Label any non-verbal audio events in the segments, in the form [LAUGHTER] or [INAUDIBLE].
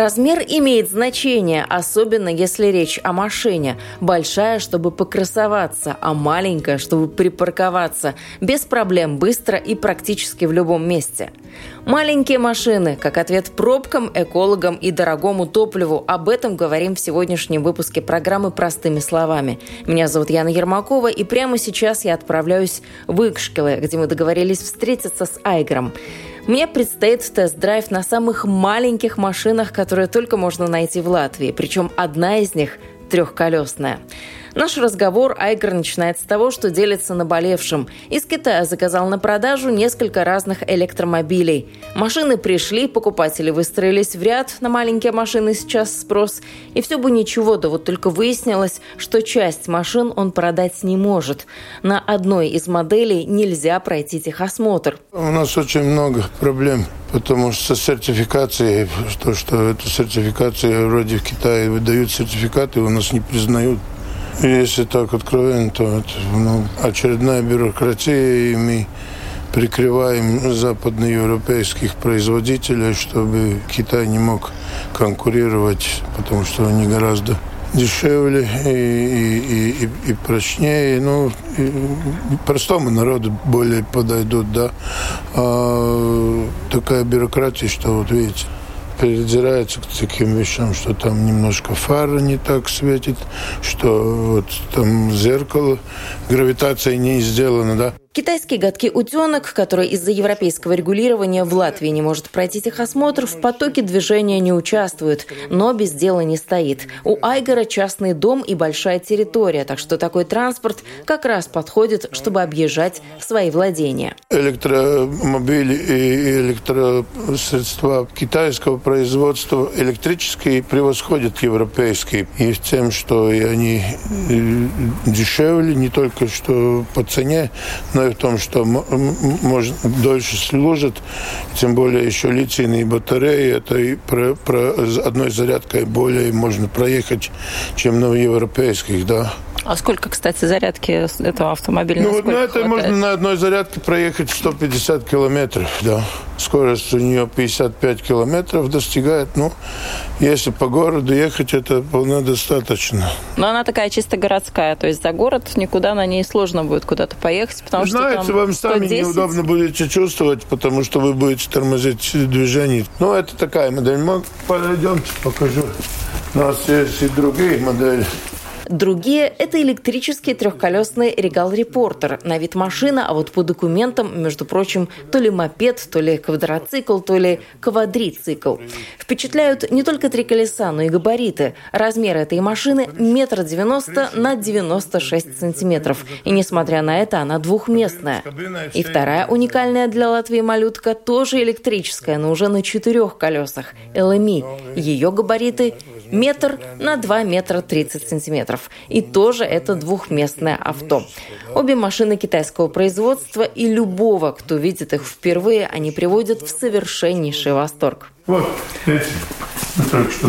Размер имеет значение, особенно если речь о машине. Большая, чтобы покрасоваться, а маленькая, чтобы припарковаться. Без проблем, быстро и практически в любом месте. Маленькие машины, как ответ пробкам, экологам и дорогому топливу. Об этом говорим в сегодняшнем выпуске программы «Простыми словами». Меня зовут Яна Ермакова, и прямо сейчас я отправляюсь в Икшкеле, где мы договорились встретиться с Айгром. Мне предстоит тест-драйв на самых маленьких машинах, которые только можно найти в Латвии. Причем одна из них трехколесная. Наш разговор Айгер начинает с того, что делится наболевшим. Из Китая заказал на продажу несколько разных электромобилей. Машины пришли, покупатели выстроились в ряд, на маленькие машины сейчас спрос. И все бы ничего, да вот только выяснилось, что часть машин он продать не может. На одной из моделей нельзя пройти техосмотр. У нас очень много проблем потому что со сертификацией, то, что эту сертификацию вроде в Китае выдают сертификаты, у нас не признают. Если так откровенно, то это ну, очередная бюрократия, и мы прикрываем западноевропейских производителей, чтобы Китай не мог конкурировать, потому что они гораздо дешевле и, и, и, и прочнее. Ну, и простому народу более подойдут, да. А такая бюрократия, что вот видите, придирается к таким вещам, что там немножко фара не так светит, что вот там зеркало, гравитация не сделана, да. Китайский гадкий утенок, который из-за европейского регулирования в Латвии не может пройти техосмотр, в потоке движения не участвует, но без дела не стоит. У Айгора частный дом и большая территория, так что такой транспорт как раз подходит, чтобы объезжать свои владения. Электромобили и электросредства китайского производства электрические превосходят европейские. И тем, что и они э, дешевле, не только что по цене, но в том, что может, дольше служит, тем более еще литийные батареи, это и про, про одной зарядкой более можно проехать, чем на европейских, да. А сколько, кстати, зарядки этого автомобиля? Ну, вот на этой можно на одной зарядке проехать 150 километров, да. Скорость у нее 55 километров достигает. Ну, если по городу ехать, это вполне достаточно. Но она такая чисто городская, то есть за город никуда на ней сложно будет куда-то поехать, потому Знаете, что там вам сами 110... неудобно будете чувствовать, потому что вы будете тормозить движение. Ну, это такая модель. Мы пойдемте, покажу. У нас есть и другие модели. Другие – это электрический трехколесный Reporter. На вид машина, а вот по документам, между прочим, то ли мопед, то ли квадроцикл, то ли квадрицикл. Впечатляют не только три колеса, но и габариты. Размер этой машины – метр девяносто на 96 сантиметров. И несмотря на это, она двухместная. И вторая уникальная для Латвии малютка тоже электрическая, но уже на четырех колесах – LMI. Ее габариты – метр на 2 метра 30 сантиметров. И тоже это двухместное авто. Обе машины китайского производства и любого, кто видит их впервые, они приводят в совершеннейший восторг. Вот эти.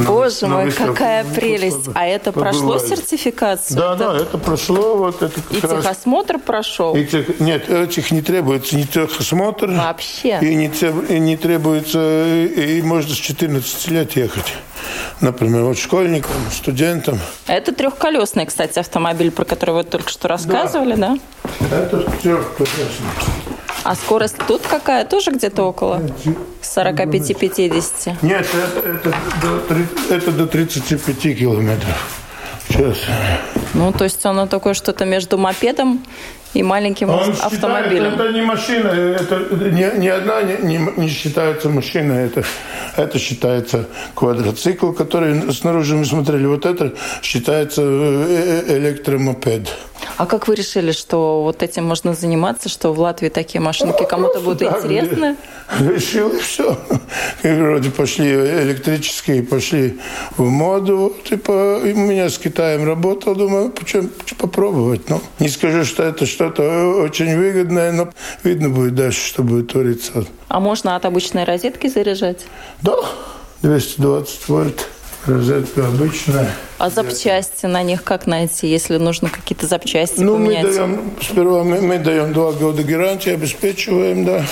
Боже на, мой, на какая прелесть! А это побывали. прошло сертификацию? Да, это... да, это прошло. Вот это и раз... техосмотр прошел? И тех... Нет, этих не требуется ни техосмотр. Вообще? И не, и не требуется, и можно с 14 лет ехать. Например, вот школьникам, студентам. Это трехколесный, кстати, автомобиль, про который вы только что рассказывали, да? да? Это трехколесный. А скорость тут какая? Тоже где-то около 45-50? Нет, это, это, до, это до 35 километров. Сейчас. Ну, то есть оно такое что-то между мопедом и маленьким Он автомобилем. Считает, это не машина, это ни, ни одна не, не, не считается машина, это, это считается квадроцикл, который снаружи мы смотрели, вот это считается э, э, электромопед. А как вы решили, что вот этим можно заниматься, что в Латвии такие машинки кому-то будут интересны? решил, и все. И вроде пошли электрические, пошли в моду. Типа, у меня с Китаем работал, думаю, почему попробовать. Ну, не скажу, что это что-то очень выгодное, но видно будет дальше, что будет твориться. А можно от обычной розетки заряжать? Да, 220 вольт. Розетка обычная. А запчасти на них как найти, если нужно какие-то запчасти ну, поменять? мы даем, сперва мы, мы даем два года гарантии, обеспечиваем, да.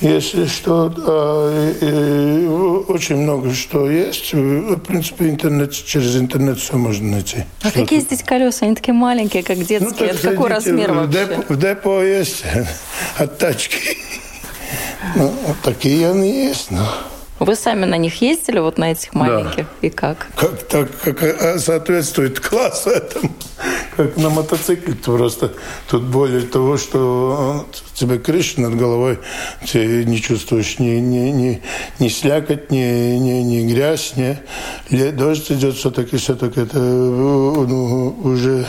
Если что, да, и, и, очень много что есть. В принципе, интернет, через интернет все можно найти. А какие здесь колеса? Они такие маленькие, как детские. Ну, Это какой размер в вообще? Депо, в депо есть [LAUGHS] от тачки. [LAUGHS] Ну, такие они есть, но... Вы сами на них ездили, вот на этих маленьких? Да. И как? Как так, как а, соответствует классу этому. Как на мотоцикле просто. Тут более того, что у тебя крыша над головой, ты не чувствуешь ни, ни, ни, ни слякоть, ни, ни, ни грязь, ни дождь идет, все-таки, все-таки это ну, уже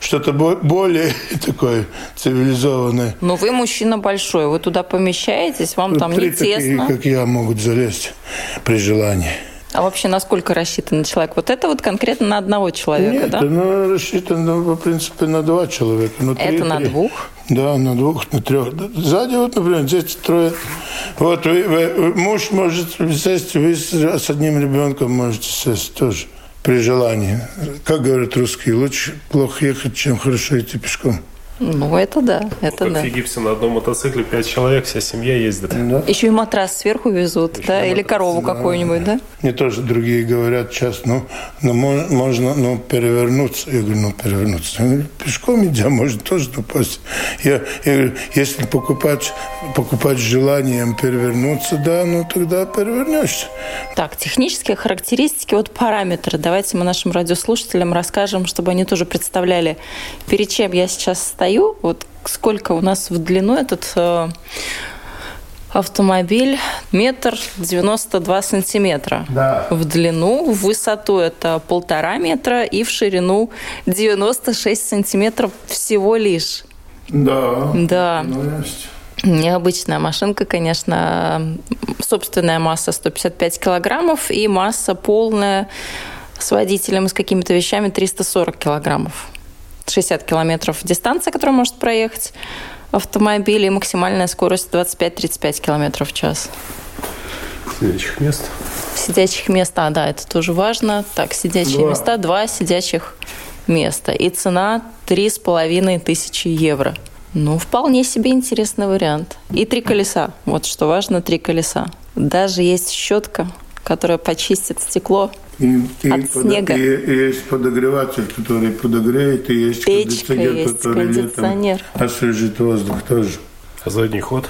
что-то более [LAUGHS] такое цивилизованное. Но вы мужчина большой, вы туда помещаетесь, вам там Три не тесно. Такие, как я, могут залезть при желании. А вообще насколько рассчитан человек? Вот это вот конкретно на одного человека, Нет, да? ну, рассчитано, в принципе, на два человека. Ну, три, это на три. двух? Да, на двух, на трех. Сзади вот, например, здесь трое. Вот вы, вы, муж может сесть, вы с одним ребенком можете сесть тоже при желании. Как говорят русские, лучше плохо ехать, чем хорошо идти пешком. Ну, это да, это как да. в Египте на одном мотоцикле пять человек, вся семья ездит. Да. Еще и матрас сверху везут, Еще да, или корову да. какую-нибудь, да? Мне тоже другие говорят сейчас, ну, ну можно ну, перевернуться. Я говорю, ну, перевернуться. Я говорю, пешком идя, можно тоже упасть. Я, я говорю, если покупать, покупать желанием перевернуться, да, ну, тогда перевернешься. Так, технические характеристики, вот параметры. Давайте мы нашим радиослушателям расскажем, чтобы они тоже представляли, перед чем я сейчас стою. Вот сколько у нас в длину этот э, автомобиль метр девяносто два сантиметра. Да. В длину, в высоту это полтора метра и в ширину 96 сантиметров всего лишь. Да. Да. Ну, есть. Необычная машинка, конечно. Собственная масса 155 килограммов и масса полная с водителем и с какими-то вещами 340 килограммов. 60 километров дистанция, которую может проехать автомобиль, и максимальная скорость 25-35 километров в час. Сидячих мест? Сидячих мест, а, да, это тоже важно. Так, сидячие два. места, два сидячих места. И цена три с половиной тысячи евро. Ну, вполне себе интересный вариант. И три колеса. Вот что важно, три колеса. Даже есть щетка, которая почистит стекло и, и от под, снега. И, и есть подогреватель, который подогреет, и есть Печка кондиционер, есть, который кондиционер. летом освежит воздух тоже. А задний ход?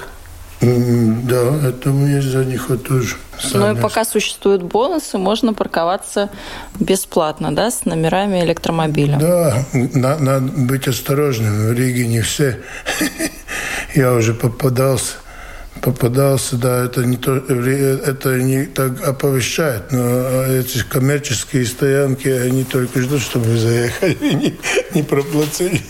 Да, это есть задний ход тоже. Ну и пока существуют бонусы, можно парковаться бесплатно, да, с номерами электромобиля. Да, надо, надо быть осторожным. В Риге не все. [LAUGHS] Я уже попадался попадался, да, это не то, это не так оповещает, но эти коммерческие стоянки, они только ждут, чтобы заехали, [LAUGHS] не, не проплатили.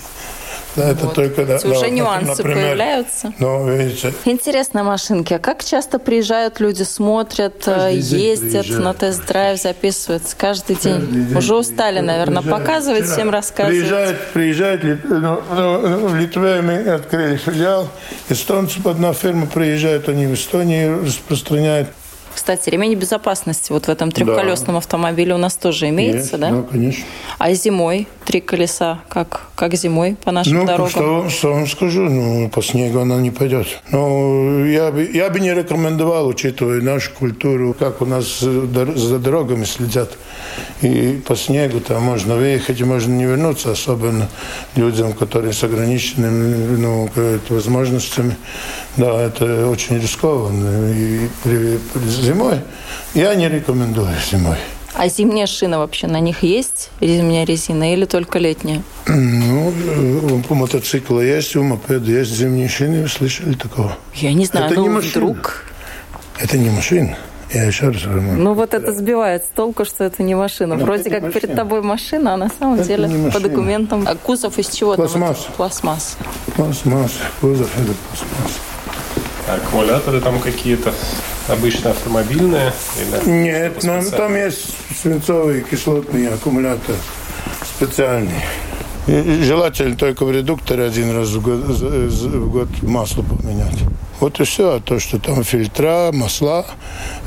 Да, это вот. только, да, Уже да, нюансы например, появляются. Ну, видите. Интересные машинки. А как часто приезжают люди, смотрят, Каждый ездят на тест-драйв, записываются каждый день? Каждый день Уже устали, наверное, приезжают. показывать, Вчера всем рассказывать. Приезжают, приезжают, ну, ну, в Литве мы открыли филиал, эстонцы, одна фирма приезжает, они в Эстонии распространяют кстати, ремень безопасности вот в этом трехколесном да. автомобиле у нас тоже имеется, Есть, да? Да, конечно. А зимой три колеса, как, как зимой по нашим ну, дорогам? Что, что вам скажу, ну, по снегу она не пойдет. Ну, я бы, я бы не рекомендовал, учитывая нашу культуру, как у нас за дорогами следят. И по снегу там можно выехать и можно не вернуться, особенно людям, которые с ограниченными ну, возможностями. Да, это очень рискованно. И при, при зимой я не рекомендую зимой. А зимняя шина вообще на них есть? Зимняя резина или только летняя? Ну, у мотоцикла есть, у мопеда есть зимние шины. Вы слышали такого? Я не знаю, это ну не машина. вдруг... Это не машина. Я еще раз говорю. Ну вот это сбивает с толку, что это не машина. Но Вроде как машина. перед тобой машина, а на самом это деле по документам. А кузов из чего? Пластмасс. Пластмасс. Пластмасс. Кузов это пластмасс. Аккумуляторы там какие-то обычно автомобильные? Или Нет, но ну, там есть свинцовый кислотный аккумулятор специальный. И желательно только в редукторе один раз в год, в год масло поменять. Вот и все. А то, что там фильтра, масла,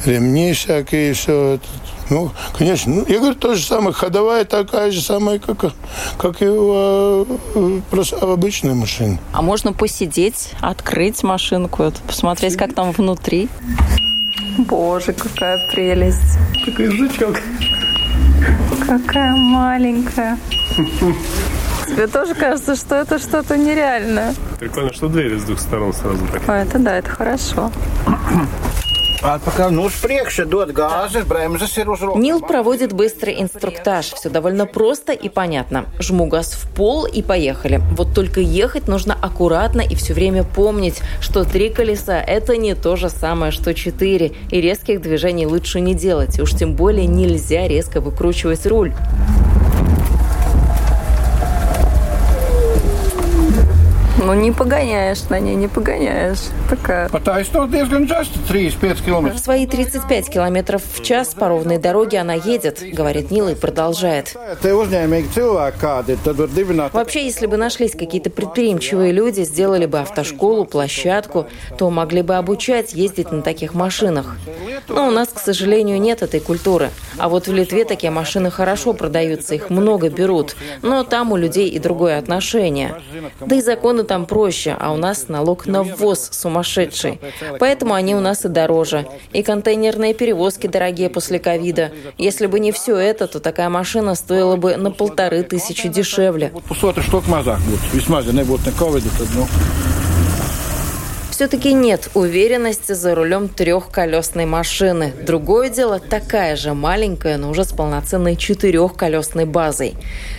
ремни всякие, все это. Ну, конечно. Ну, я говорю, то же самое. Ходовая такая же самая, как, как и у, просто обычной машины. А можно посидеть, открыть машинку, посмотреть, как там внутри? Боже, какая прелесть. Какой язычок. Какая маленькая. Тебе тоже кажется, что это что-то нереальное. Прикольно, что двери с двух сторон сразу так. А, это да, это хорошо. Нил проводит быстрый инструктаж. Все довольно просто и понятно. Жму газ в пол и поехали. Вот только ехать нужно аккуратно и все время помнить, что три колеса – это не то же самое, что четыре. И резких движений лучше не делать. Уж тем более нельзя резко выкручивать руль. Ну, не погоняешь на ней, не погоняешь. Такая. 3-5 километров. Свои 35 километров в час по ровной дороге она едет, говорит Нила и продолжает. Вообще, если бы нашлись какие-то предприимчивые люди, сделали бы автошколу, площадку, то могли бы обучать ездить на таких машинах. Но у нас, к сожалению, нет этой культуры. А вот в Литве такие машины хорошо продаются, их много берут. Но там у людей и другое отношение. Да и законы там проще, а у нас налог на ввоз сумасшедший. Поэтому они у нас и дороже. И контейнерные перевозки дорогие после ковида. Если бы не все это, то такая машина стоила бы на полторы тысячи дешевле. Все-таки нет уверенности за рулем трехколесной машины. Другое дело, такая же маленькая, но уже с полноценной четырехколесной базой.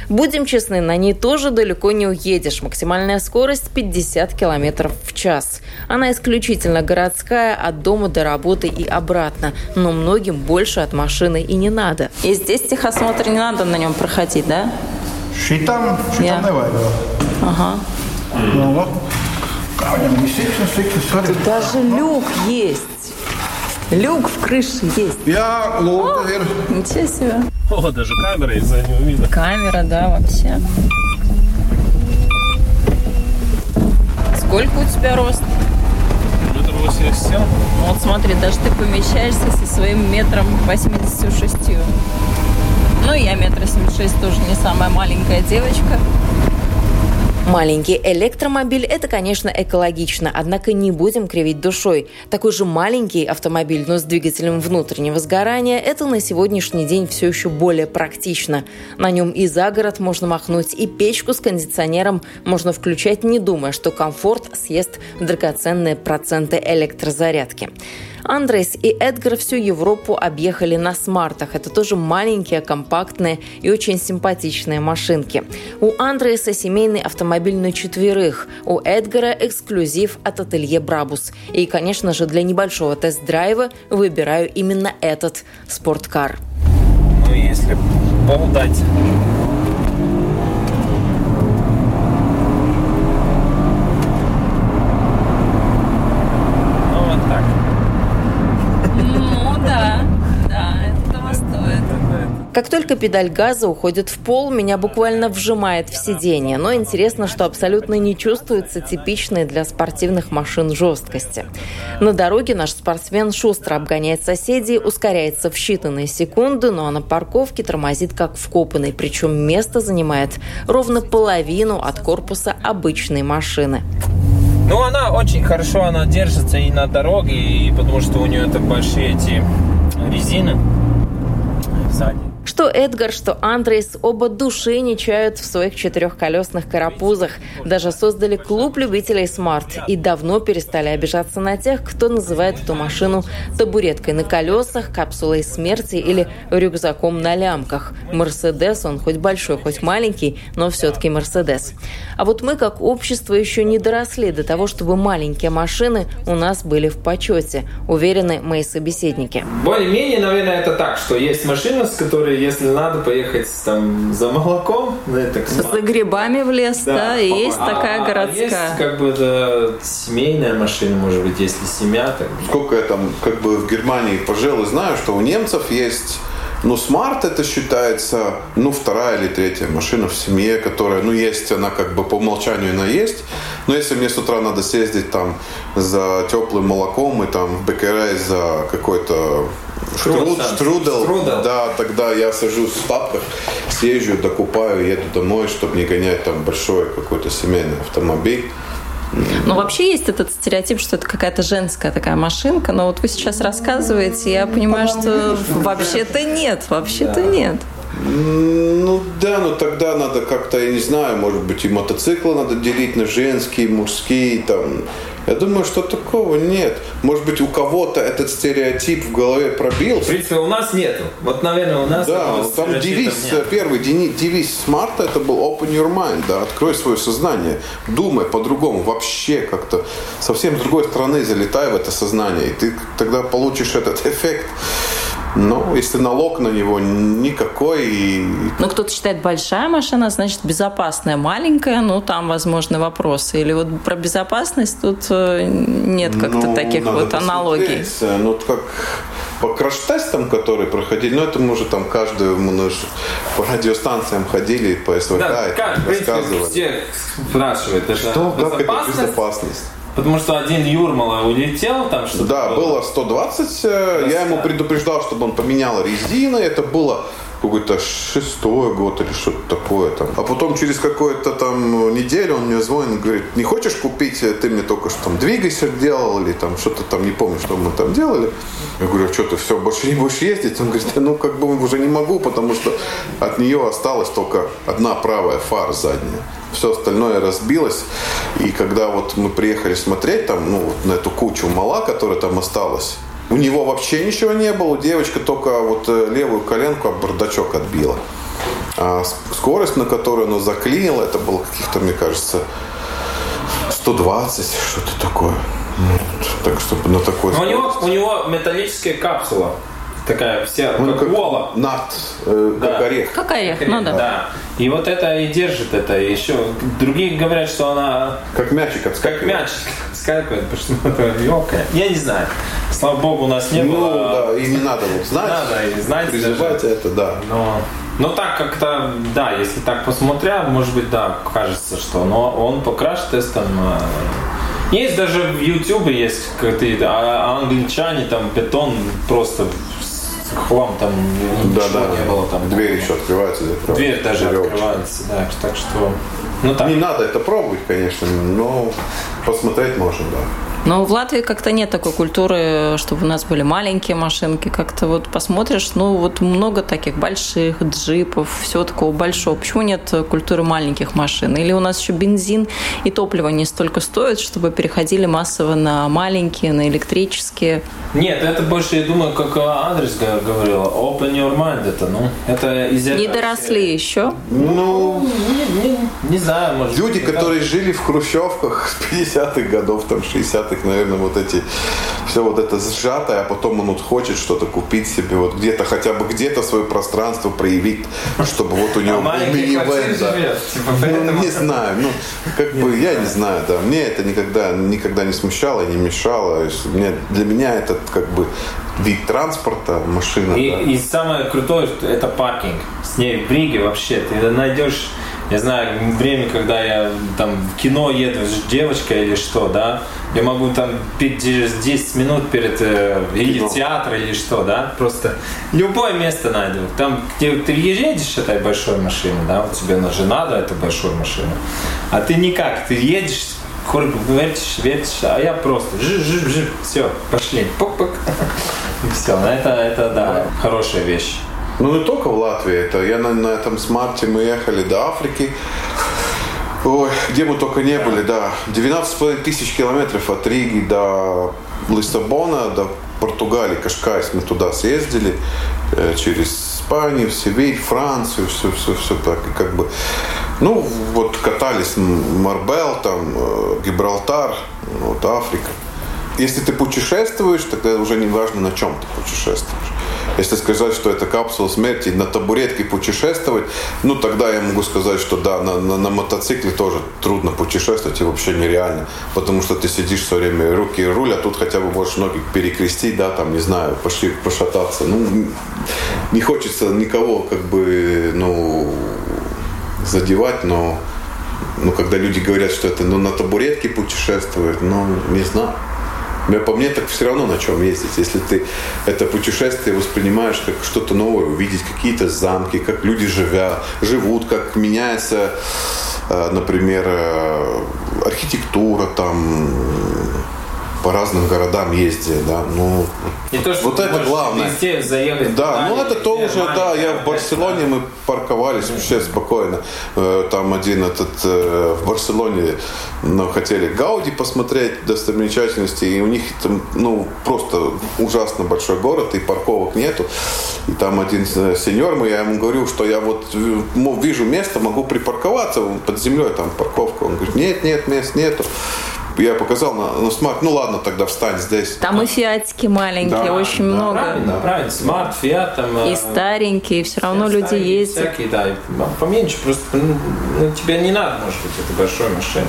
Будем честны, на ней тоже далеко не уедешь. Максимальная скорость 50 км в час. Она исключительно городская, от дома до работы и обратно. Но многим больше от машины и не надо. И здесь техосмотр не надо на нем проходить, да? Шитам, шитам yeah. Ага. Ну, Тут даже люк есть. Люк в крыше есть. Я лук, Ничего себе. О, даже камера из заднего вида. Камера, да, вообще. Сколько у тебя рост? Метр восемьдесят семь. Вот смотри, даже ты помещаешься со своим метром 86. Ну, я метр семьдесят шесть, тоже не самая маленькая девочка. Маленький электромобиль – это, конечно, экологично, однако не будем кривить душой. Такой же маленький автомобиль, но с двигателем внутреннего сгорания – это на сегодняшний день все еще более практично. На нем и за город можно махнуть, и печку с кондиционером можно включать, не думая, что комфорт съест драгоценные проценты электрозарядки. Андрес и Эдгар всю Европу объехали на смартах. Это тоже маленькие, компактные и очень симпатичные машинки. У Андреса семейный автомобиль на четверых. У Эдгара эксклюзив от ателье Брабус. И, конечно же, для небольшого тест-драйва выбираю именно этот спорткар. Ну, если пол дать Как только педаль газа уходит в пол, меня буквально вжимает в сиденье. Но интересно, что абсолютно не чувствуется типичной для спортивных машин жесткости. На дороге наш спортсмен шустро обгоняет соседей, ускоряется в считанные секунды, но на парковке тормозит как вкопанный. Причем место занимает ровно половину от корпуса обычной машины. Ну, она очень хорошо, она держится и на дороге, и потому что у нее так большие эти резины сзади. Что Эдгар, что Андрейс оба души не чают в своих четырехколесных карапузах. Даже создали клуб любителей смарт и давно перестали обижаться на тех, кто называет эту машину табуреткой на колесах, капсулой смерти или рюкзаком на лямках. Мерседес, он хоть большой, хоть маленький, но все-таки Мерседес. А вот мы, как общество, еще не доросли до того, чтобы маленькие машины у нас были в почете, уверены мои собеседники. Более-менее, наверное, это так, что есть машина возможность, которая, если надо поехать там за молоком, ну, это За грибами в лес, да, да и есть а, такая городская. А есть как бы да, семейная машина, может быть, если семья. Так... Сколько я там как бы в Германии пожил и знаю, что у немцев есть ну, смарт это считается, ну, вторая или третья машина в семье, которая, ну, есть, она как бы по умолчанию она есть. Но если мне с утра надо съездить там за теплым молоком и там в Бекере за какой-то Штруд, штрудел, штрудел, да, тогда я сажусь в тапках, съезжу, докупаю, еду домой, чтобы не гонять там большой какой-то семейный автомобиль. Ну, вообще есть этот стереотип, что это какая-то женская такая машинка, но вот вы сейчас рассказываете, я понимаю, что вообще-то нет, вообще-то нет. Ну да, но тогда надо как-то, я не знаю, может быть, и мотоциклы надо делить на женские, мужские, там, я думаю, что такого нет. Может быть, у кого-то этот стереотип в голове пробился. В принципе, у нас нету. Вот, наверное, у нас Да, там девиз, нет. первый девиз Смарта это был open your mind, да, открой свое сознание, думай по-другому, вообще как-то совсем с другой стороны залетай в это сознание, и ты тогда получишь этот эффект ну, если налог на него никакой. И... Ну, кто-то считает, большая машина, значит, безопасная. Маленькая, ну, там, возможно, вопросы. Или вот про безопасность тут э, нет как-то ну, таких вот аналогий. Ну, как по краш-тестам, которые проходили, ну, это мы уже там каждую, мы по радиостанциям ходили, по СВК, да, как, рассказывали. Все спрашивают, это что, как это безопасность? Потому что один Юрмала улетел там что-то. Да, было, было 120. Красота. Я ему предупреждал, чтобы он поменял резины. Это было какой-то шестой год или что-то такое там. А потом через какую-то там неделю он мне звонит, говорит, не хочешь купить, ты мне только что там двигатель делал или там что-то там, не помню, что мы там делали. Я говорю, а что ты все, больше не будешь ездить? Он говорит, ну как бы уже не могу, потому что от нее осталась только одна правая фара задняя все остальное разбилось. И когда вот мы приехали смотреть там, ну, вот на эту кучу мала, которая там осталась, у него вообще ничего не было, девочка только вот э, левую коленку об бардачок отбила. А скорость, на которую оно заклинило, это было каких-то, мне кажется, 120, что-то такое. Так что на такой у него, у него металлическая капсула такая вся, ну, как, как вола. Над, э, да. как орех. Как орех, ну да. да. И вот это и держит это. Еще другие говорят, что она... Как мячик отскакивает. Как мячик отскакивает, потому что это елка. Я не знаю. Слава богу, у нас не ну, было. Ну, да, и не надо вот знать. Не надо, и знать. Призывать даже. это, да. Но, но так как-то, да, если так посмотря, может быть, да, кажется, что но он по краш-тестам э, есть даже в YouTube есть какие-то а, англичане, там бетон просто хлам там да, да, не было. Там, Дверь еще открывается. Дверь даже открывается, да. Так что... Ну. Не надо это пробовать, конечно, но посмотреть можно, да. Но в Латвии как-то нет такой культуры, чтобы у нас были маленькие машинки. Как-то вот посмотришь, ну вот много таких больших джипов, всего такого большого. Почему нет культуры маленьких машин? Или у нас еще бензин и топливо не столько стоит, чтобы переходили массово на маленькие, на электрические? Нет, это больше, я думаю, как Андрес говорил, open your mind это, ну, это из Не доросли еще? Ну, не, не, не знаю, может Люди, которые жили в хрущевках с 50-х годов, там, 60 их, наверное, вот эти, все вот это сжатое, а потом он вот хочет что-то купить себе, вот где-то, хотя бы где-то свое пространство проявить, чтобы вот у него был минивэн. Да. Типа, ну, не знаю, ну, как бы, я не знаю, да, мне это никогда, никогда не смущало, не мешало, для меня это как бы вид транспорта, машина. И, да. и самое крутое, это паркинг. С ней в Риге вообще, ты найдешь я знаю, время, когда я там в кино еду с девочкой или что, да, я могу там через 10 минут перед э, или театр или что, да, просто любое место найду. Там, где ты едешь этой большой машиной, да, вот тебе же надо эту большую машину, а ты никак, ты едешь вертишь, вертишь, а я просто жив, жив, жив, все, пошли, пук-пук. [LAUGHS] И все, это, это, да, хорошая вещь. Ну, не только в Латвии. Это я на, на этом смарте мы ехали до Африки. Ой, где мы только не были, да. 12 тысяч километров от Риги до Лиссабона, до Португалии, Кашкайс. Мы туда съездили э, через Испанию, Севиль, Францию, все, все, все так. И как бы, ну, вот катались Марбел, там, э, Гибралтар, вот Африка. Если ты путешествуешь, тогда уже не важно, на чем ты путешествуешь. Если сказать, что это капсула смерти, на табуретке путешествовать, ну тогда я могу сказать, что да, на, на, на мотоцикле тоже трудно путешествовать и вообще нереально, потому что ты сидишь все время, руки руль, а тут хотя бы можешь ноги перекрестить, да, там, не знаю, пошли пошататься. Ну, не хочется никого как бы, ну, задевать, но ну, когда люди говорят, что это ну, на табуретке путешествует, ну, не знаю. По мне так все равно на чем ездить. Если ты это путешествие воспринимаешь как что-то новое, увидеть какие-то замки, как люди живя, живут, как меняется, э, например, э, архитектура там, по разным городам ездя, да, ну, Не то, что вот это главное. Везде заехать. Да, ну это то уже, да, я в Барселоне мы парковались вообще спокойно. Э, Там один этот э, в Барселоне ну, хотели Гауди посмотреть достопримечательности, и у них там, ну, просто ужасно большой город, и парковок нету. И там один э, сеньор мой, я ему говорю, что я вот вижу место, могу припарковаться под землей, там парковка. Он говорит, нет, нет, мест нету. Я показал на, на смарт, ну ладно, тогда встань здесь. Там и фиатики маленькие, Да, очень Да, много. правильно, правильно. Смарт, Фиат, там... И э, старенькие, все равно все люди ездят. Всякие, да, и поменьше, просто ну, ну, тебе не надо, может быть, этой большой машины.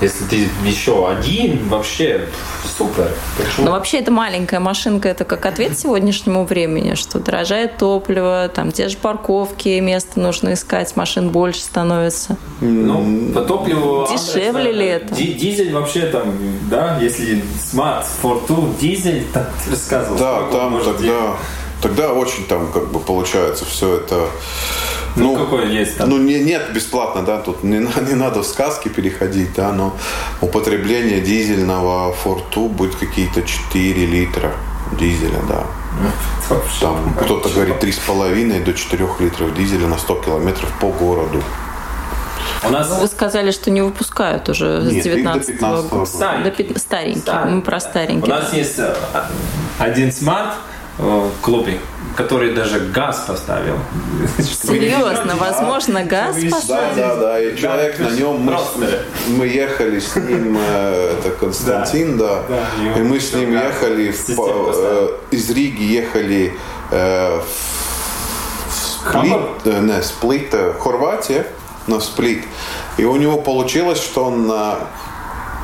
Если ты еще один, вообще супер. Почему? Но вообще эта маленькая машинка, это как ответ сегодняшнему времени, что дорожает топливо, там те же парковки, место нужно искать, машин больше становится. Ну, по топливу... Дешевле адрес, ли да, это? ди- Дизель вообще там, да, если Smart Fortwo, дизель, там ты рассказывал. Да, там тогда, тогда очень там как бы получается все это. Ну, какой есть там? Ну, не, нет бесплатно, да, тут не, не надо в сказки переходить, да, но употребление дизельного форту будет какие-то 4 литра дизеля, да. Вообще. Там кто-то говорит 3,5 до 4 литров дизеля на 100 километров по городу. У нас Вы сказали, что не выпускают уже с Нет, до 19 15 года. Старенький. До Старенькие. Старенький. Мы про У старенькие. нас есть э, один смарт в клубе, который даже газ поставил. Серьезно, возможно, газ Да, поставили? да, да, и человек на нем, мы, мы ехали с ним, э, это Константин, да, да, и мы с ним да, ехали, поставил. э, из Риги ехали э, в Сплит, э, не, Сплит, э, Хорватия, на Сплит, и у него получилось, что он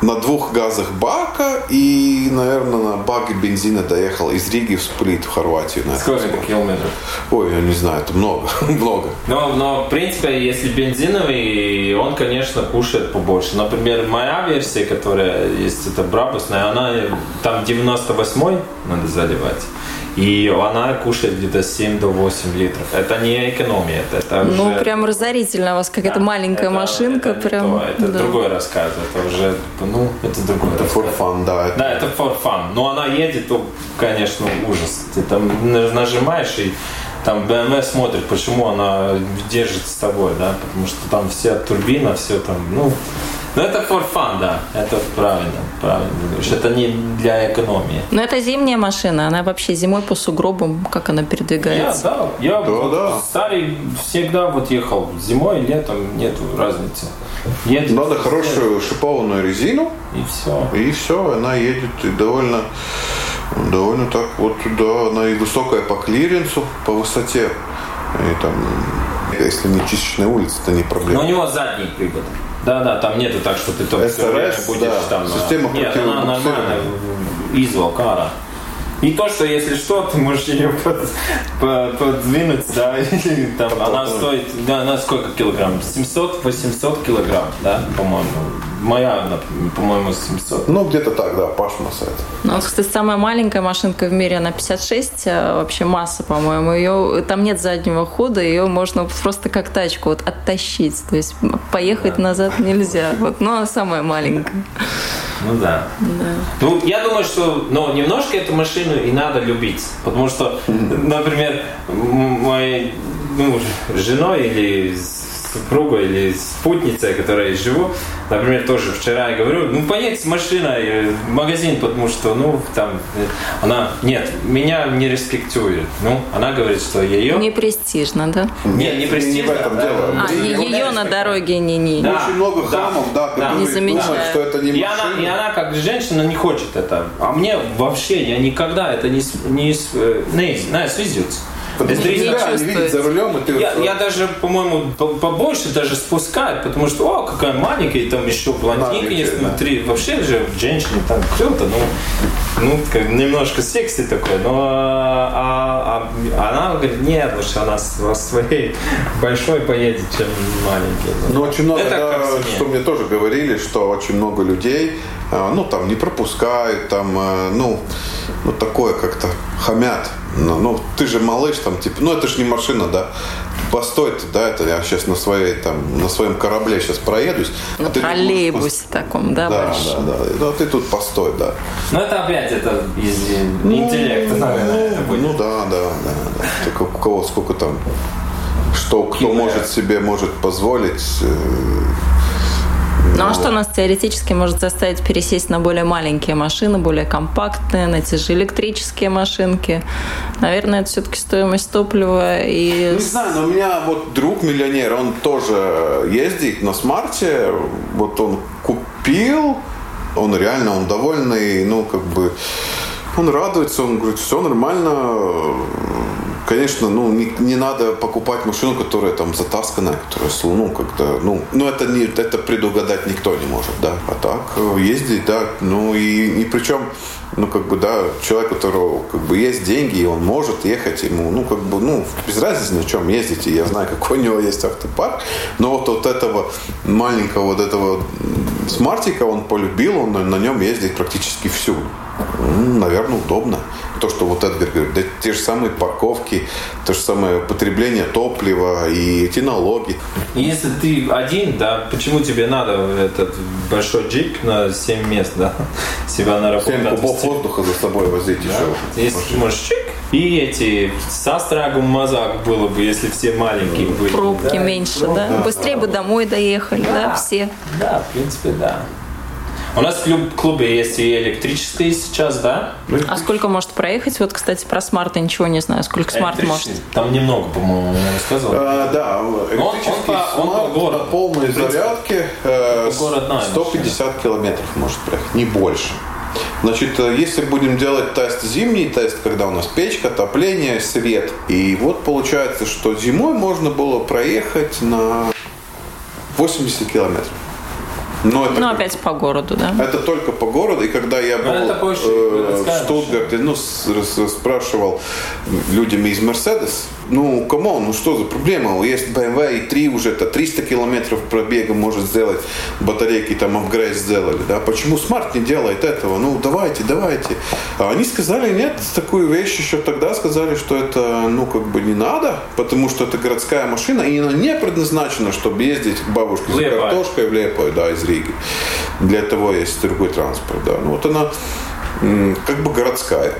на двух газах бака и, наверное, на баке бензина доехал из Риги в Сплит, в Хорватию. на Сколько это километров? Ой, я не знаю, это много, [LAUGHS] много. Но, но, в принципе, если бензиновый, он, конечно, кушает побольше. Например, моя версия, которая есть, это брабусная, она там 98 надо заливать. И она кушает где-то 7 до 8 литров. Это не экономия, это, это Ну, уже... прям разорительно. У вас какая-то Да, маленькая это- машинка. это прям. то, это да. другой рассказ. Это уже, ну, это другой Это рассказ. for fun, да. это- Да, это for fun. Но она едет, то, конечно, ужас. Ты там на- нажимаешь и там BMW смотрит, почему она держит с тобой, да, потому что там вся турбина, все там, ну, ну это for fun, да, это правильно, правильно. Это не для экономии. Но это зимняя машина. Она вообще зимой по сугробам, как она Я, передвигается? да, я Да, вот да. старый всегда вот ехал зимой, летом, нету разницы. Едет Надо хорошую шипованную резину, И все. и все, она едет и довольно, довольно так вот, да, она и высокая по клиренсу, по высоте. И там, если не чисточная улица, это не Но проблема. у него задний привод. Да, да, там нету так, что ты только всё время SRS, будешь да, там. система Нет, она нормальная, визвал кара. И то, что если что, ты можешь ее [LAUGHS] под- по- подвинуть, да, [LAUGHS] или там, она стоит, да, она сколько килограмм? 700-800 килограмм, да, по-моему. Моя, по-моему, 700. Ну, где-то так, да, Пашмас это. Ну, кстати, самая маленькая машинка в мире, она 56, а вообще масса, по-моему. Ее, там нет заднего хода, ее можно просто как тачку вот оттащить. То есть поехать назад нельзя. Вот, но она самая маленькая. Ну да. Ну, я думаю, что ну, немножко эту машину и надо любить. Потому что, например, моей ну, женой или с супругой или спутницей, которой я живу, например, тоже вчера я говорю, ну, поедь с машиной в магазин, потому что, ну, там, она, нет, меня не респектует. Ну, она говорит, что ее... Не престижно, да? Нет, не престижно. Не в этом дело. А, ее на дороге не... не... Да. Очень много да, хамов, да, которые Не замечают. думают, что это не И она, и машина. она как женщина не хочет это. А мне вообще, я никогда это не, не, э, не, не связывается. Потому что Не тебя не видят за рулем, и ты... Я, я даже, по-моему, по- побольше даже спускаю, потому что, о, какая маленькая, и там еще блондинка есть да. внутри. Вообще же женщине там круто, ну, ну как, немножко секси такой, но а, а она говорит, нет, лучше она с своей [LAUGHS] большой поедет, чем маленький. Ну, очень много, Это да, что мне тоже говорили, что очень много людей, а, ну, там, не пропускают, там, э, ну, ну, такое как-то хамят. Ну, ну, ты же малыш, там, типа, ну, это же не машина, да. Постой ты, да, это я сейчас на своей, там, на своем корабле сейчас проедусь. а На ты можешь троллейбусе таком, да, Да, большом. да, да. Ну, а ты тут постой, да. Но это опять это из интеллекта, наверное, это будет. Ну да, да, да. да. Так у кого сколько там, что кто может себе может позволить. Ну а что нас теоретически может заставить пересесть на более маленькие машины, более компактные, на те же электрические машинки? Наверное, это все-таки стоимость топлива и... Не знаю, но у меня вот друг миллионер, он тоже ездит на смарте, вот он купил, он реально, он довольный, ну, как бы, он радуется, он говорит, все нормально, Конечно, ну, не, не надо покупать машину, которая там затасканная, которая, ну, как-то, ну, ну, это не, это предугадать никто не может, да. А так, э, ездить, да, ну, и, и причем, ну, как бы, да, человек, у которого, как бы, есть деньги, и он может ехать, ему, ну, как бы, ну, без разницы, на чем ездить, и я знаю, какой у него есть автопарк, но вот от этого маленького, вот этого смартика он полюбил, он на, на нем ездит практически всюду. Наверное, удобно. То, что вот Эдгар говорит, да те же самые парковки, то же самое потребление топлива и эти налоги. Если ты один, да, почему тебе надо этот большой джип на 7 мест, да, [LAUGHS] себя на работу 7 кубов отвезти? воздуха за собой возить еще. Если ты можешь чик, и эти со страгом мазак было бы, если все маленькие были. Пробки Да, меньше, пробки. да? Быстрее бы домой доехали, да, все. Да, в принципе, да. У нас в клуб- клубе есть и электрические сейчас, да? А сколько может проехать? Вот, кстати, про смарт я ничего не знаю. Сколько смарт может? Там немного, по-моему, я рассказывал. А, да, он электрический он по смарт городу. на полной зарядке э, по городной 150 километров может проехать, не больше. Значит, э, если будем делать тест зимний, тест, когда у нас печка, отопление, свет, и вот получается, что зимой можно было проехать на 80 километров. Но это Ну, опять по городу, да? это только по городу. И когда я был это больше э, в Штутгарте, ну, с- с- спрашивал людям из Мерседес, ну, come on, ну что за проблема? Есть BMW i3 уже, это 300 километров пробега может сделать, батарейки там апгрейд сделали, да? Почему Смарт не делает этого? Ну, давайте, давайте. А они сказали, нет, такую вещь еще тогда сказали, что это, ну, как бы не надо, потому что это городская машина, и она не предназначена, чтобы ездить к бабушке за картошкой в Лиепаю, да, из Риги. Для этого есть другой транспорт, да. Ну, вот она как бы городская.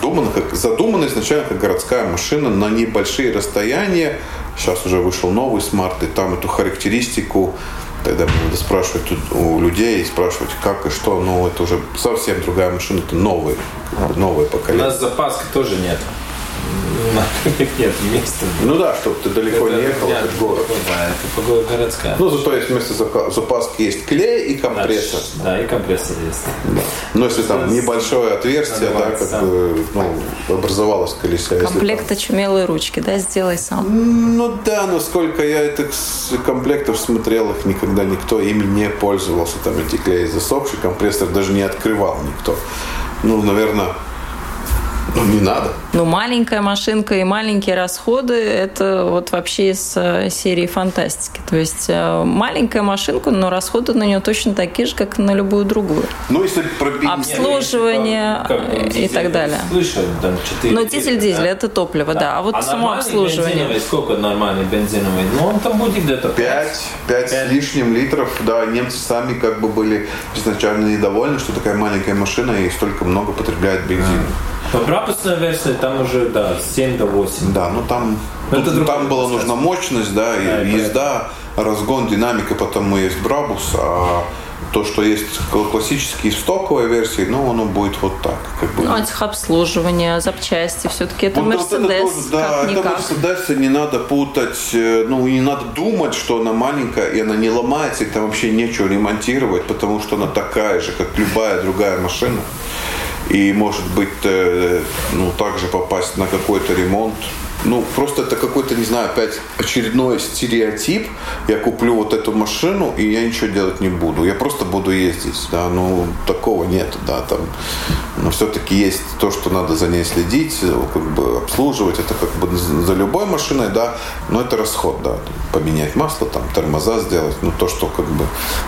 Думана как, задумана изначально как городская машина на небольшие расстояния. Сейчас уже вышел новый смарт, и там эту характеристику Тогда мне надо спрашивать у людей, спрашивать, как и что. Ну, это уже совсем другая машина, это новый, новое У поколение. нас запаски тоже нет. Нет места. Ну да, чтобы ты далеко не ехал нет, в город. Да, это погода городская. Ну, зато есть вместо запаски есть клей и компрессор. Да, и компрессор есть. Но если там небольшое отверстие, да, как сам. бы, ну, образовалось колесо. Комплект очумелые ручки, да, сделай сам. там- Ну да, но сколько я этих комплектов смотрел, их никогда никто ими не пользовался. Там эти клеи засохший компрессор даже не открывал никто. Ну, наверное, ну, не надо. Ну, маленькая машинка и маленькие расходы – это вот вообще из э, серии фантастики. То есть э, маленькая машинка, но расходы на нее точно такие же, как и на любую другую. Ну, если про бензин- Обслуживание Как там, и дизель, так далее. Слышал, там 4 Но дизель, дизель – это топливо, да. А вот само нормальный обслуживание. сколько нормальный бензиновый? Ну, он там будет где-то 5, 5 с Пять. лишним литров. Да, немцы сами как бы были изначально недовольны, что такая маленькая машина и столько много потребляет бензина. Но брабусная версия, там уже, да, 7 до 8. Да, ну там, Ну, тут- это там была нужна мощность, да, и Да, и езда, разгон, динамика, потому есть Брабус, а то, что есть кл- классические в стоковой версии, ну, оно будет вот так. Как бы. Ну, а техобслуживание, запчасти, все-таки это Вот- вот это Мерседес, тоже, да, это. Мерседес, не надо путать, э, ну, не надо думать, что она маленькая, и она не ломается, и там вообще нечего ремонтировать, потому что она такая же, как любая другая машина. И может быть, э, ну, также попасть на какой-то ремонт. Ну, просто это какой-то, не знаю, опять очередной стереотип. Я куплю вот эту машину, и я ничего делать не буду. Я просто буду ездить, да, ну, такого нет, да, там. Но все-таки есть то, что надо за ней следить, как бы обслуживать. Это как бы за любой машиной, да, но это расход, да. Поменять масло, там, тормоза сделать, ну, то, что как бы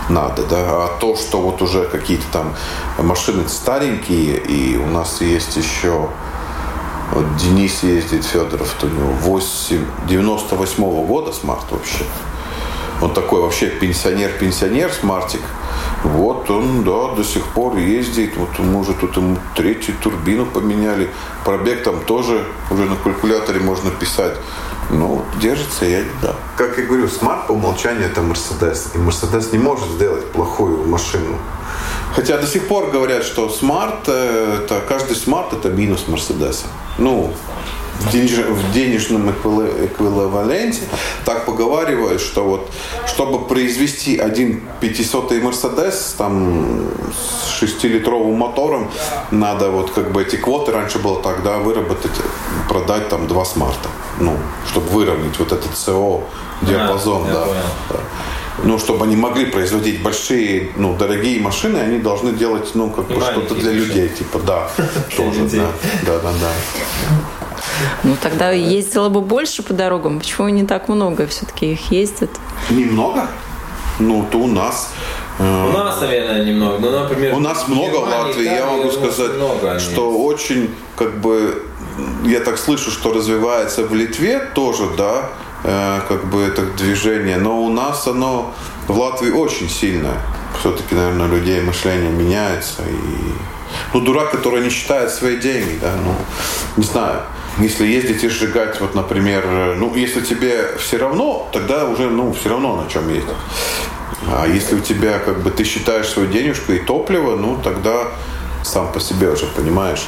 надо, да. А то, что вот уже какие-то там машины старенькие, и у нас есть еще вот Денис ездит, Федоров, у него 8, 98 года смарт вообще. Он такой вообще пенсионер-пенсионер, смартик. Вот он, да, до сих пор ездит. Вот мы уже тут ему третью турбину поменяли. Пробег там тоже уже на калькуляторе можно писать. Ну, держится, я да. Как я говорю, смарт по умолчанию это Мерседес. И Мерседес не может сделать плохую машину. Хотя до сих пор говорят, что смарт, э, это каждый смарт это минус Мерседеса. Ну, в, денеж- в денежном эквивале- эквиваленте так поговаривают, что вот чтобы произвести один 500 Мерседес там с 6-литровым мотором, надо вот как бы эти квоты, раньше было так, да, выработать, продать там два смарта. Ну, выровнять вот этот СО диапазон, А, да. Да. Ну, чтобы они могли производить большие, ну, дорогие машины, они должны делать, ну, как И бы что-то для машины. людей, типа, да, [LAUGHS] тоже, да, да, да, да. Ну, тогда ездила бы больше по дорогам. Почему не так много все-таки их ездит? Немного? Ну, то у нас. э, У нас, наверное, немного. Ну, например, У нас много Латвии. Я могу сказать, много что очень, как бы, я так слышу, что развивается в Литве тоже, да, э, как бы это движение. Но у нас оно в Латвии очень сильное. Все-таки, наверное, людей мышление меняется. И... Ну, дурак, который не считает свои деньги, да, ну, не знаю. Если ездить и сжигать, вот, например, э, ну, если тебе все равно, тогда уже, ну, все равно на чем ездить. А если у тебя, как бы, ты считаешь свою денежку и топливо, ну, тогда сам по себе уже понимаешь,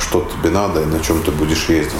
что тебе надо и на чем ты будешь ездить.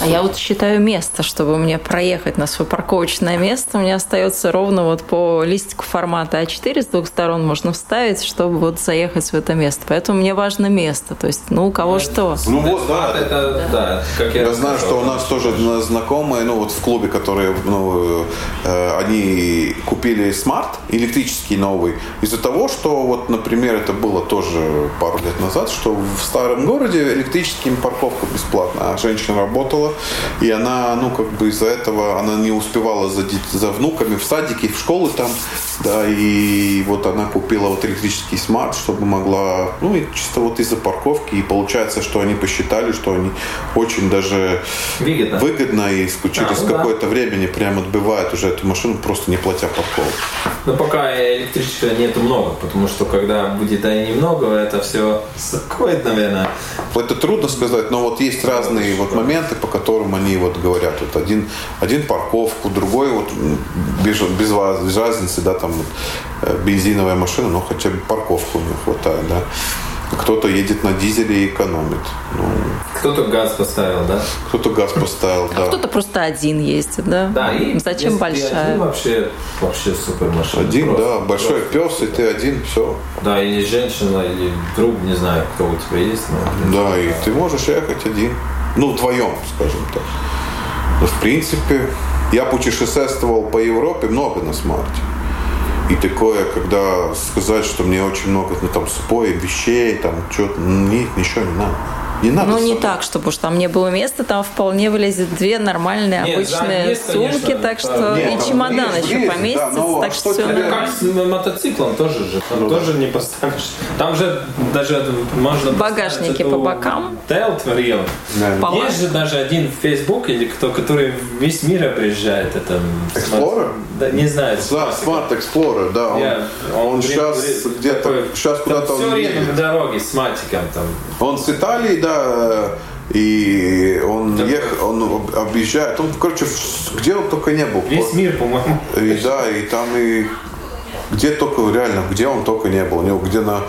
Ну, А я вот считаю место, чтобы мне проехать на свое парковочное место. Мне остается ровно вот по листику формата А4 с двух сторон можно вставить, чтобы вот заехать в это место. Поэтому мне важно место. То есть, ну, у кого что. ну вот, да. это, да, как я, Я знаю, что у нас тоже зна- знакомые, ну вот в клубе, которые, ну, э, они купили смарт электрический новый из-за того, что вот, например, это было тоже пару лет назад, что в старом городе электрическим парковка бесплатная, а женщина работала, и она, ну как бы из-за этого она не успевала за, за внуками в садике, в школы там, да, и вот она купила вот электрический смарт, чтобы могла, ну и чисто вот из-за парковки, и получается, что они посчитали, что они очень даже Выгодно. выгодно и ск- через ну да. какое-то время они прям отбивают уже эту машину, просто не платя парковку. Но пока электричества нету много, потому что когда будет и немного, это все закроет, наверное. Это трудно сказать, но вот есть разные вот моменты, по которым они вот говорят. Вот один, один парковку, другой вот без, без разницы, да, там вот, э, бензиновая машина, но хотя бы парковку у них хватает, да. Кто-то едет на дизеле и экономит. Ну, Кто-то газ поставил, да? кто-то газ поставил, да. Кто-то просто один ездит, да? Да, и Зачем если ты большая? один, вообще, вообще супер машина. Один, Просто- да, большой просто пес, и ты один, все. Да, или женщина, или друг, не знаю, кто у тебя есть. Но, Да, и ты можешь ехать один. Ну, вдвоем, скажем так. Но, в принципе, я путешествовал по Европе много на смарте. И такое, когда сказать, что мне очень много, ну, там, супой, вещей, там, что-то, нет, ничего не надо. Не надо. Ну, не так, чтобы уж там не было места, там вполне влезет две нормальные Нет, да, обычные конечно, сумки, так да. что Нет, и чемодан есть, еще есть, поместится, да, так что что все Это как с мотоциклом тоже же. Там Ну, тоже не поставишь. Там же даже можно Багажники по бокам. Тейл творил. Да. Есть же даже один в Facebook, или кто, который весь мир объезжает. Это, Explorer? Да, не знаю. Да, Smart Explorer, да. Он, Я- он блин, сейчас где-то, сейчас куда-то Все он время едет. на дороге с матиком там. Он с Италии, да, да, и он ехал, он объезжает, он, короче, где он только не был. Весь мир, по-моему. И да, и там и где только, реально, где он только не был. У него где на...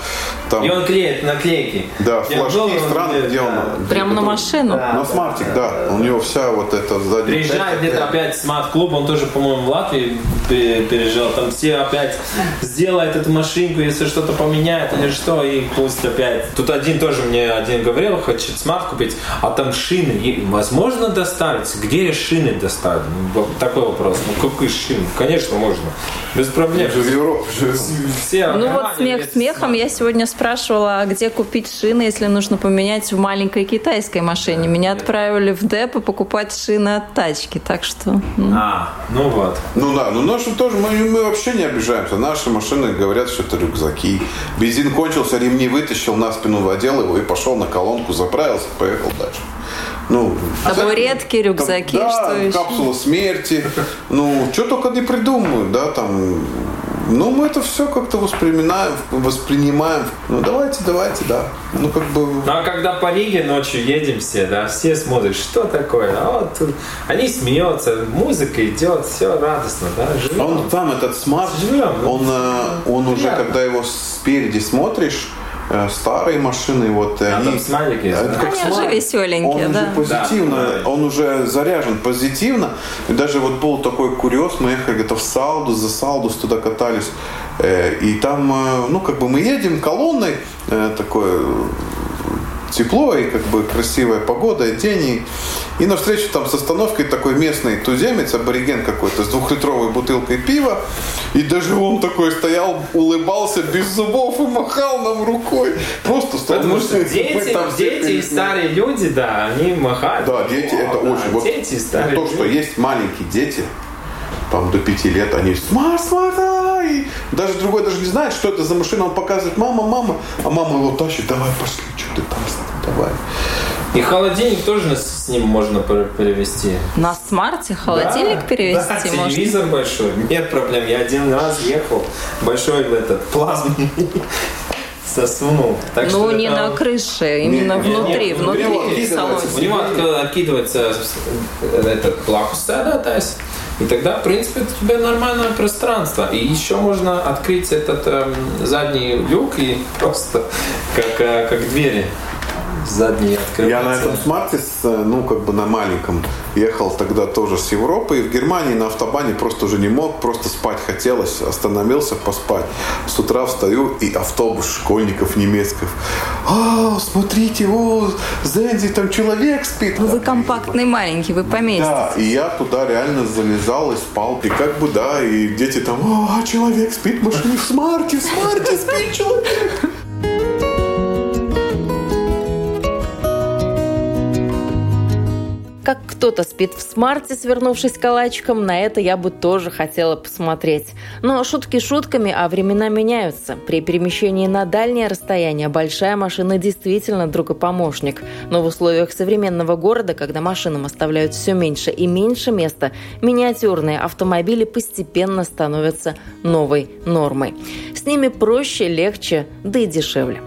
Там, И он клеит наклейки. да, Я флажки страны, да. где он... Прямо на машину? На смартик, да. У него вся вот эта задняя Приезжает часть где-то опять смарт-клуб, он тоже, по-моему, в Латвии пе- переезжал. Там все опять сделает эту машинку, если что-то поменяет или что, и пусть опять. Тут один тоже мне один говорил, хочет смарт купить, а там шины. И возможно доставить? Где шины доставить? Ну, такой вопрос. Ну какие шины? Конечно, можно. Без проблем. Же в Европе живем. Все Ну вот смех смехом. Я сегодня спрашивала, а где купить шины, если нужно поменять в маленькой китайской машине. Меня отправили в депо покупать шины от тачки. Так что... ну, А, ну вот. Ну да, ну наши тоже, мы, мы вообще не обижаемся. Наши машины говорят, что это рюкзаки. Бензин кончился, ремни вытащил, на спину одел его и пошел на колонку, заправился, поехал дальше. Ну, Табуретки, рюкзаки, да, что еще? капсула смерти. Ну, что только не придумают, да, там. Ну, мы это все как-то воспринимаем, воспринимаем. Ну, давайте, давайте, да. Ну, как бы... Ну а когда по Риге ночью едем все, да, все смотрят, что такое, а вот тут они смеются, музыка идет, все радостно, да, живем. Он там, этот смарт, Живем, ну, он, э, он уже, когда его спереди смотришь, старые машины, вот, и А они... там смайлик есть, Это да? как Они уже смайлик. веселенькие, он да. уже позитивно, Да. он уже заряжен позитивно. И даже вот был такой курьез, мы ехали где-то в Салдус, за Салдус туда катались. Э, И там, э, ну, как бы мы едем колонной, э, такое тепло и как бы красивая погода, и день. И, и навстречу там с остановкой такой местный туземец, абориген какой-то, с двухлитровой бутылкой пива. И даже он такой стоял, улыбался без зубов и махал нам рукой. Просто стал Потому что дети, там дети и старые люди, да, они махают. Да, дети это Да, очень. Вот дети и старые то, что люди. есть маленькие дети, там до пяти лет, они смарт, смарт, и даже другой даже не знает, что это за машина, он показывает, мама, мама, а мама его тащит, давай, пошли, что ты там, давай. И холодильник тоже с ним можно пер- перевести. На смарте холодильник Да, перевести да, можно? телевизор большой, нет проблем. Я один раз ехал, большой этот плазменный [LAUGHS] засунул. Так Ну, что не это- на крыше, именно не, не, внутри, не, внутри внутри в откидывается. салоне. У него отк- откидывается этот плахус, да, есть, и тогда, в принципе, у тебя нормальное пространство. И еще можно открыть этот эм, задний люк и [LAUGHS] просто как, э, как двери задние открываются. Я на этом смарте, э, ну, как бы на маленьком, ехал тогда тоже с Европы. И в Германии на автобане просто уже не мог, просто спать хотелось. Остановился поспать. С утра встаю, и автобус школьников немецких. А, смотрите, о, sehen Sie, там человек спит. Ну, Вы компактный маленький, вы поместите. Да, и я туда реально залезал и спал. И как бы, да, и дети там, а, человек спит в машине в смарте, в смарте спит человек. Кто-то спит в смарте, свернувшись калачиком, на это я бы тоже хотела посмотреть. Но шутки шутками, а времена меняются. При перемещении на дальнее расстояние большая машина действительно друг и помощник. Но в условиях современного города, когда машинам оставляют все меньше и меньше места, миниатюрные автомобили постепенно становятся новой нормой. С ними проще, легче, да и дешевле.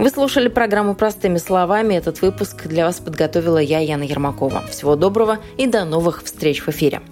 Вы слушали программу «Простыми словами». Этот выпуск для вас подготовила я, Яна Ермакова. Всего доброго и до новых встреч в эфире.